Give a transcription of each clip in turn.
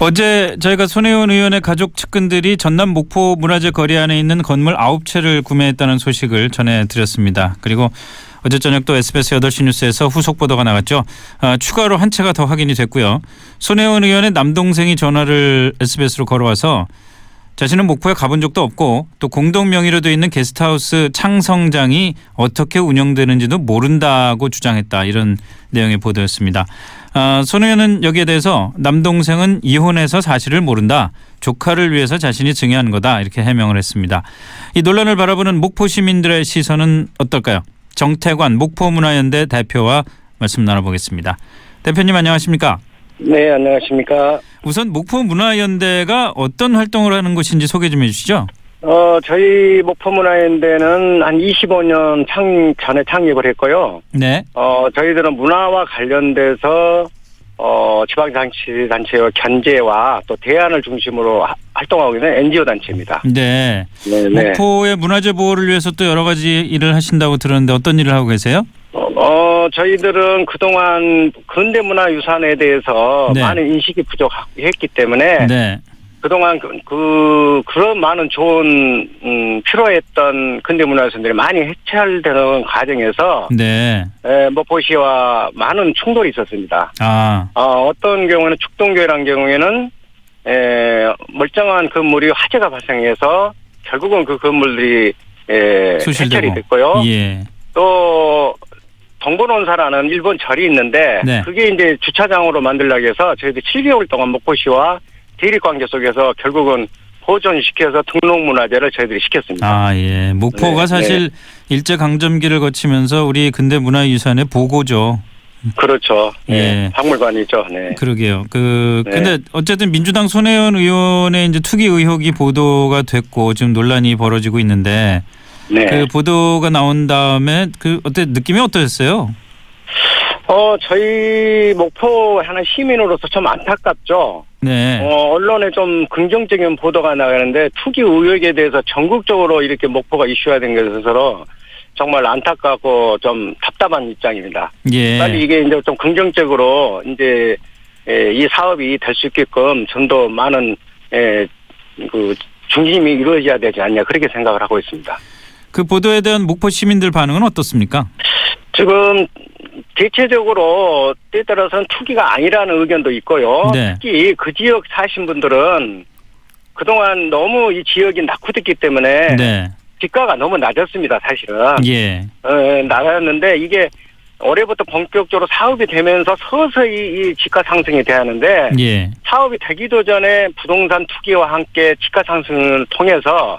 어제 저희가 손혜원 의원의 가족 측근들이 전남 목포 문화재 거리 안에 있는 건물 9채를 구매했다는 소식을 전해드렸습니다. 그리고 어제 저녁 또 SBS 8시 뉴스에서 후속 보도가 나갔죠. 아, 추가로 한 채가 더 확인이 됐고요. 손혜원 의원의 남동생이 전화를 SBS로 걸어와서 자신은 목포에 가본 적도 없고 또 공동 명의로 돼 있는 게스트하우스 창성장이 어떻게 운영되는지도 모른다고 주장했다 이런 내용의 보도였습니다. 아, 손 의원은 여기에 대해서 남동생은 이혼해서 사실을 모른다. 조카를 위해서 자신이 증여한 거다 이렇게 해명을 했습니다. 이 논란을 바라보는 목포 시민들의 시선은 어떨까요? 정태관 목포문화연대 대표와 말씀 나눠보겠습니다. 대표님 안녕하십니까? 네, 안녕하십니까. 우선 목포문화연대가 어떤 활동을 하는 곳인지 소개 좀 해주시죠. 어, 저희 목포문화연대는 한 25년 창, 전에 창립을 했고요. 네. 어, 저희들은 문화와 관련돼서, 어, 지방자치단체와 견제와 또 대안을 중심으로 하- 활동하고 있는 NGO 단체입니다. 네. 네, 네. 목포의 문화재 보호를 위해서 또 여러 가지 일을 하신다고 들었는데 어떤 일을 하고 계세요? 어, 어, 저희들은 그동안 근대 문화 유산에 대해서 네. 많은 인식이 부족했기 때문에 네. 그동안 그, 그 그런 많은 좋은 음, 필요했던 근대 문화 유산들이 많이 해체되는 과정에서 네. 에, 목포시와 많은 충돌이 있었습니다. 아. 어, 어떤 경우에는 축동교회란 경우에는 에, 멀쩡한 건물이 화재가 발생해서 결국은 그 건물들이 에. 해체이 됐고요. 예. 또 동본원사라는 일본 절이 있는데 네. 그게 이제 주차장으로 만들려고 해서 저희들 7개월 동안 목포시와 대립 관계 속에서 결국은 보존시켜서 등록문화재를 저희들이 시켰습니다. 아, 예. 목포가 네, 사실 일제 강점기를 거치면서 우리 근대 문화유산의 보고죠. 그렇죠. 네. 예. 박물관이죠. 네. 그러게요. 그 네. 근데 어쨌든 민주당 손혜원 의원의 이제 투기 의혹이 보도가 됐고 지금 논란이 벌어지고 있는데 네. 그 보도가 나온 다음에 그 어때 느낌이 어떠셨어요? 어, 저희 목포 하는 시민으로서 좀 안타깝죠. 네. 어, 언론에 좀 긍정적인 보도가 나가는데 투기 의혹에 대해서 전국적으로 이렇게 목포가 이슈화 된 것으로 정말 안타깝고 좀 답답한 입장입니다. 예. 빨리 이게 이제 좀 긍정적으로 이제 에, 이 사업이 될 수 있게끔 전도 많은 에, 그 중심이 이루어져야 되지 않냐 그렇게 생각을 하고 있습니다. 그 보도에 대한 목포 시민들 반응은 어떻습니까? 지금 대체적으로 때에 따라서는 투기가 아니라는 의견도 있고요. 네. 특히 그 지역 사신 분들은 그동안 너무 이 지역이 낙후됐기 때문에 네. 집가가 너무 낮았습니다, 사실은. 예. 어, 낮았는데 이게 올해부터 본격적으로 사업이 되면서 서서히 이 집가 상승이 돼야하는데 예. 사업이 되기도 전에 부동산 투기와 함께 집가 상승을 통해서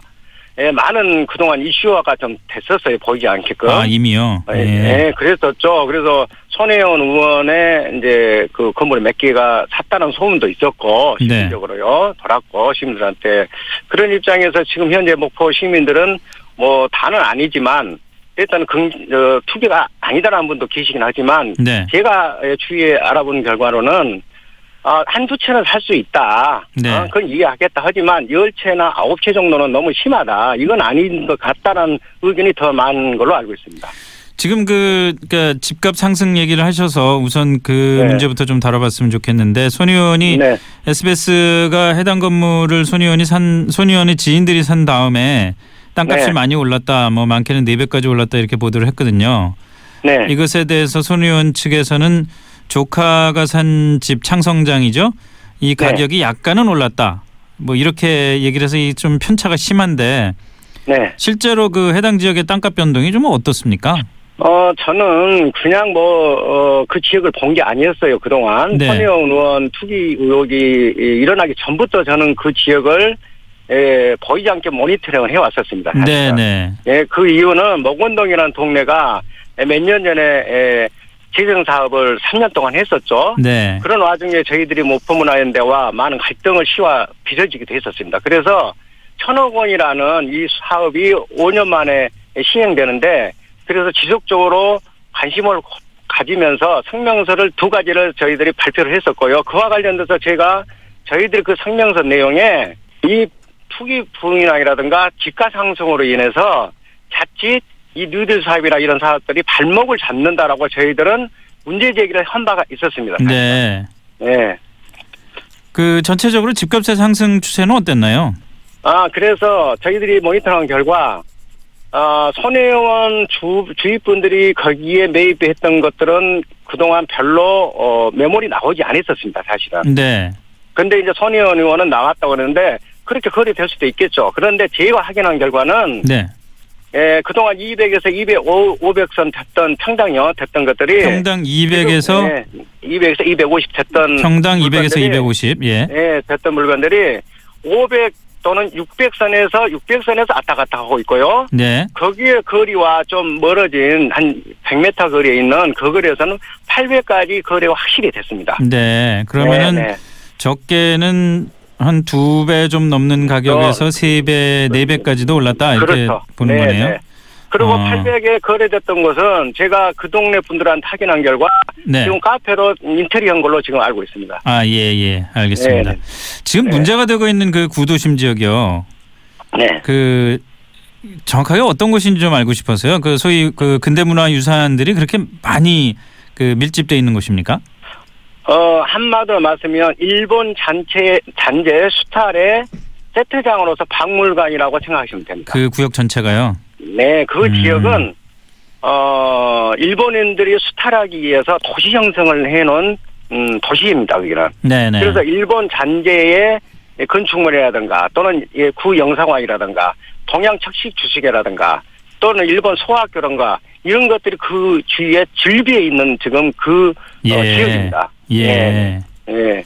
예, 많은 그동안 이슈화가 좀 됐었어요 보이지 않게끔. 아 이미요. 예, 예. 예, 그랬었죠. 그래서 손혜원 의원의 이제 그 건물 몇 개가 샀다는 소문도 있었고 네. 시민적으로요 돌았고 시민들한테 그런 입장에서 지금 현재 목포 시민들은 뭐 다는 아니지만 일단 긍, 어, 투기가 아니다라는 분도 계시긴 하지만 네. 제가 예, 주위에 알아본 결과로는 어, 한두 채는 살 수 있다. 네. 어, 그건 이해하겠다. 하지만 열 채나 아홉 채 정도는 너무 심하다. 이건 아닌 것 같다는 의견이 더 많은 걸로 알고 있습니다. 지금 그 그러니까 집값 상승 얘기를 하셔서 우선 그 네. 문제부터 좀 다뤄봤으면 좋겠는데 손 의원이 네. SBS가 해당 건물을 손 의원이 산, 손 의원의 지인들이 산 다음에 땅값이 네. 많이 올랐다, 뭐 많게는 4배까지 올랐다 이렇게 보도를 했거든요. 네. 이것에 대해서 손 의원 측에서는 조카가 산 집 창성장이죠. 이 네. 가격이 약간은 올랐다. 뭐 이렇게 얘기를 해서 이 좀 편차가 심한데 네. 실제로 그 해당 지역의 땅값 변동이 좀 어떻습니까? 어, 저는 그냥 뭐, 어, 그 지역을 본 게 아니었어요, 그동안. 네. 손혜원 의원 투기 의혹이 일어나기 전부터 저는 그 지역을, 에, 보이지 않게 모니터링을 해왔었습니다. 네, 사실은. 네. 예, 그 이유는 목원동이라는 동네가 몇 년 전에, 에, 재정 사업을 3년 동안 했었죠. 네. 그런 와중에 저희들이 목포문화연대와 많은 갈등을 시와 빚어지기도 했었습니다. 그래서 천억 원이라는 이 사업이 5년 만에 시행되는데 그래서 지속적으로 관심을 가지면서 성명서를 두 가지를 저희들이 발표를 했었고요. 그와 관련돼서 제가 저희들 그 성명서 내용에 이 투기 부인이라든가 집가 상승으로 인해서 자칫 이 뉴딜 사업이나 이런 사업들이 발목을 잡는다라고 저희들은 문제 제기를 한 바가 있었습니다. 네. 예. 그 전체적으로 집값의 상승 추세는 어땠나요? 아, 그래서 저희들이 모니터한 결과, 어, 손혜원 주, 주입분들이 거기에 매입했던 것들은 그동안 별로, 어, 매물이 나오지 않았었습니다, 사실은. 네. 근데 이제 손혜원 의원은 나왔다고 그러는데, 그렇게 거래될 수도 있겠죠. 그런데 제가 확인한 결과는, 네. 예, 그동안 200에서 200, 500선 됐던 평당요, 됐던 것들이. 평당 200에서 예, 200에서 250 됐던. 평당 200에서 물건들이 250. 예. 예, 됐던 물건들이 500 또는 600선에서 600선에서 왔다 갔다 하고 있고요. 네. 거기에 거리와 좀 멀어진 한 100m 거리에 있는 그 거리에서는 800까지 거래가 확실히 됐습니다. 네. 그러면은 네, 네. 적게는 한 두 배 좀 넘는 가격에서 세 배, 네 배까지도 올랐다 이렇게 그렇죠. 보는 네, 거네요. 네. 그리고 어. 800에 거래됐던 것은 제가 그 동네 분들한테 확인한 결과 네. 지금 카페로 인테리어한 걸로 지금 알고 있습니다. 아, 예, 예. 알겠습니다. 네, 지금 네. 문제가 되고 있는 그 구도심 지역이요. 네. 그 정확하게 어떤 곳인지 좀 알고 싶어서요. 그 소위 그 근대문화 유산들이 그렇게 많이 그 밀집돼 있는 곳입니까? 어, 한마디로 말씀이면 일본 잔체, 잔재 수탈의 세트장으로서 박물관이라고 생각하시면 됩니다. 그 구역 전체가요. 네, 그 음. 지역은 어 일본인들이 수탈하기 위해서 도시 형성을 해놓은 음, 도시입니다. 여기는. 네, 네. 그래서 일본 잔재의 건축물이라든가 또는 예, 구 영상화이라든가 동양 척식 주식회라든가 또는 일본 소학교라든가 이런 것들이 그 주위에 즐비에 있는 지금 그 어, 지역입니다. 예. 네. 예.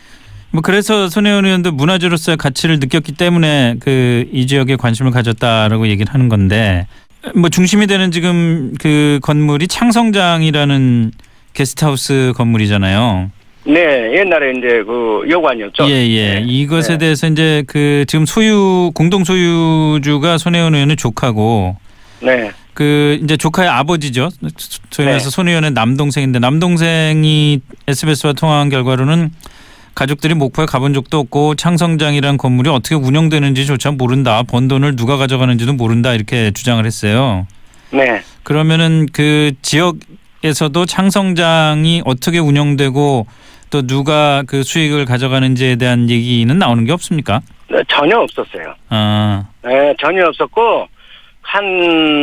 뭐 그래서 손혜원 의원도 문화재로서의 가치를 느꼈기 때문에 그 이 지역에 관심을 가졌다라고 얘기를 하는 건데 뭐 중심이 되는 지금 그 건물이 창성장이라는 게스트하우스 건물이잖아요. 네, 옛날에 이제 그 여관이었죠. 예, 예. 네. 이것에 네. 대해서 이제 그 지금 소유 공동 소유주가 손혜원 의원의 조카고 네. 그 이제 조카의 아버지죠. 말해서 네. 손 의원의 남동생인데 남동생이 SBS와 통화한 결과로는 가족들이 목포에 가본 적도 없고 창성장이라는 건물이 어떻게 운영되는지조차 모른다. 번 돈을 누가 가져가는지도 모른다. 이렇게 주장을 했어요. 네. 그러면은 그 지역에서도 창성장이 어떻게 운영되고 또 누가 그 수익을 가져가는지에 대한 얘기는 나오는 게 없습니까? 네, 전혀 없었어요. 아, 네, 전혀 없었고 한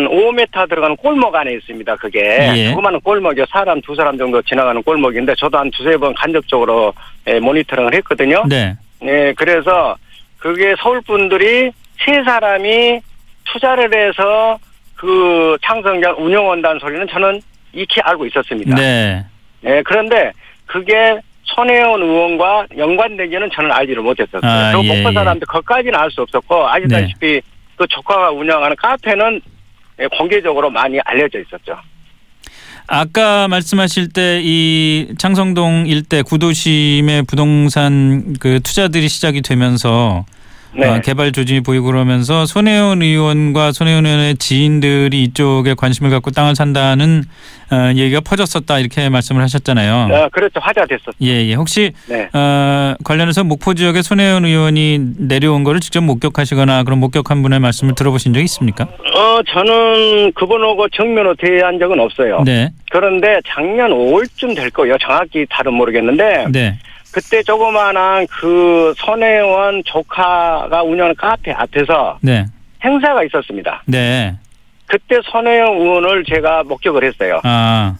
5m 들어가는 골목 안에 있습니다. 그게 예. 조그마한 골목이요. 사람 두 사람 정도 지나가는 골목인데 저도 한 두세 번 간접적으로 예, 모니터링을 했거든요. 네. 네, 그래서 그게 서울 분들이 세 사람이 투자를 해서 그 창성장 운영한다는 소리는 저는 익히 알고 있었습니다. 네. 네, 그런데 그게 손혜원 의원과 연관된 지는 저는 알지를 못했었어요. 아, 저 예, 목포 예. 사람들 그것까지는 알 수 없었고 아시다시피 그 조카가 운영하는 카페는 예, 공개적으로 많이 알려져 있었죠. 아까 말씀하실 때 이 창성동 일대 구도심의 부동산 그 투자들이 시작이 되면서 네. 어, 개발 조짐이 보이고 그러면서 손혜원 의원과 손혜원 의원의 지인들이 이쪽에 관심을 갖고 땅을 산다는 어, 얘기가 퍼졌었다 이렇게 말씀을 하셨잖아요. 어, 그렇죠. 화제가 됐었죠. 예, 예. 혹시 네. 어, 관련해서 목포 지역에 손혜원 의원이 내려온 거를 직접 목격하시거나 그런 목격한 분의 말씀을 들어보신 적 있습니까? 어, 저는 그분하고 정면으로 대한 적은 없어요. 네, 그런데 작년 5월쯤 될 거예요. 정확히 다른 모르겠는데 네, 그때 조그마한 그 손혜원 조카가 운영하는 카페 앞에서 네, 행사가 있었습니다. 네. 그때 손혜영 의원을 제가 목격을 했어요. 아,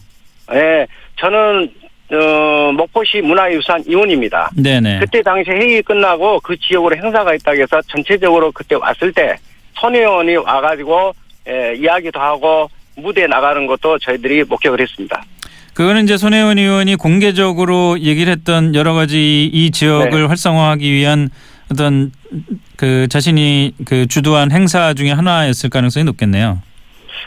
예, 저는 어, 목포시 문화유산 위원입니다. 네, 네. 그때 당시 회의 끝나고 그 지역으로 행사가 있다고 해서 전체적으로 그때 왔을 때 손혜원이 와가지고 예, 이야기도 하고 무대에 나가는 것도 저희들이 목격을 했습니다. 그거는 이제 손혜원 의원이 공개적으로 얘기를 했던 여러 가지 이 지역을 네. 활성화하기 위한 어떤 그 자신이 그 주도한 행사 중에 하나였을 가능성이 높겠네요.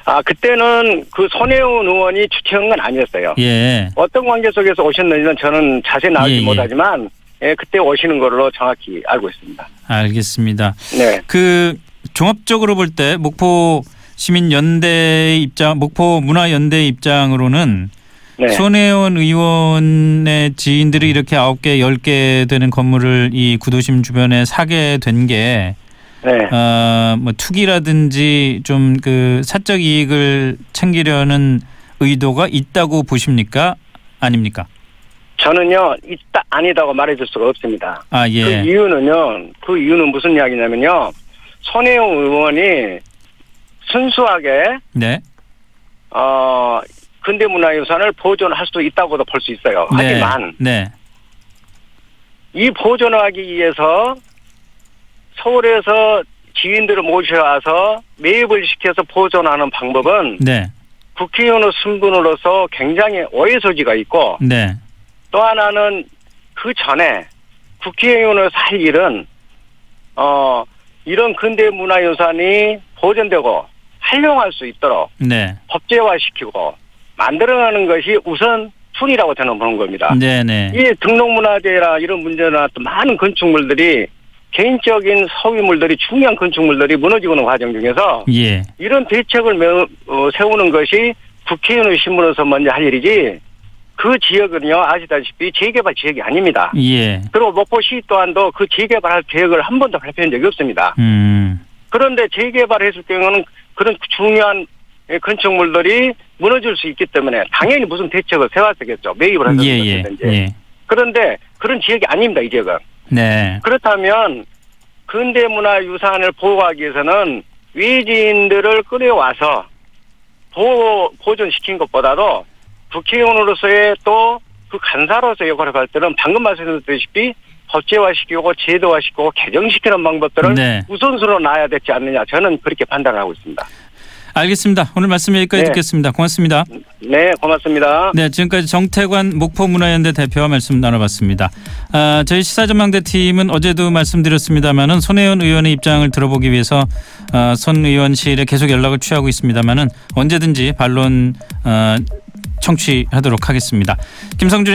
아 그때는 그 손혜원 의원이 주최한 건 아니었어요. 예. 어떤 관계 속에서 오셨는지는 저는 자세히 나오지 예, 예. 못하지만 예, 그때 오시는 걸로 정확히 알고 있습니다. 알겠습니다. 네. 그 종합적으로 볼 때 목포 시민 연대 입장, 목포 문화 연대 입장으로는 네. 손혜원 의원의 지인들이 이렇게 아홉 개, 열 개 되는 건물을 이 구도심 주변에 사게 된게 네. 어, 뭐 투기라든지 좀 그 사적 이익을 챙기려는 의도가 있다고 보십니까? 아닙니까? 저는요 있다 아니다고 말해줄 수가 없습니다. 아그 예. 이유는요 그 이유는 무슨 이야기냐면요 손혜영 의원이 순수하게 네. 어 근대 문화유산을 보존할 수 있다고도 볼 수 있어요. 네. 하지만 네. 이 보존하기 위해서 서울에서 지인들을 모셔와서 매입을 시켜서 보존하는 방법은 네. 국회의원의 신분으로서 굉장히 오해 소지가 있고 네. 또 하나는 그 전에 국회의원을 살 일은 어 이런 근대 문화유산이 보존되고 활용할 수 있도록 네. 법제화시키고 만들어가는 것이 우선 순이라고 저는 보는 겁니다. 네. 네. 이 등록문화재라 이런 문제나 또 많은 건축물들이 개인적인 소유물들이 중요한 건축물들이 무너지고 있는 과정 중에서 예. 이런 대책을 매- 어, 세우는 것이 국회의원의 신분으로서 먼저 할 일이지 그 지역은요 아시다시피 재개발 지역이 아닙니다. 예. 그리고 목포시 또한도 그 재개발할 계획을 한 번도 발표한 적이 없습니다. 음. 그런데 재개발했을 경우는 그런 중요한 건축물들이 무너질 수 있기 때문에 당연히 무슨 대책을 세웠겠죠. 매입을 하는 예, 예. 예. 그런데 그런 지역이 아닙니다. 이 지역은. 네. 그렇다면 근대문화유산을 보호하기 위해서는 외지인들을 끌어와서 보호, 보존시킨 것보다도 국회의원으로서의 또 그 간사로서의 역할을 할 때는 방금 말씀드렸다시피 법제화시키고 제도화시키고 개정시키는 방법들을 네. 우선순위로 놔야 되지 않느냐 저는 그렇게 판단을 하고 있습니다. 알겠습니다. 오늘 말씀 여기까지 네. 듣겠습니다. 고맙습니다. 네, 고맙습니다. 네, 지금까지 정태관 목포문화연대 대표와 말씀 나눠봤습니다. 아, 저희 시사전망대 팀은 어제도 말씀드렸습니다마는 손혜원 의원의 입장을 들어보기 위해서 아, 손 의원실에 계속 연락을 취하고 있습니다마는 언제든지 반론 아, 청취하도록 하겠습니다. 김성준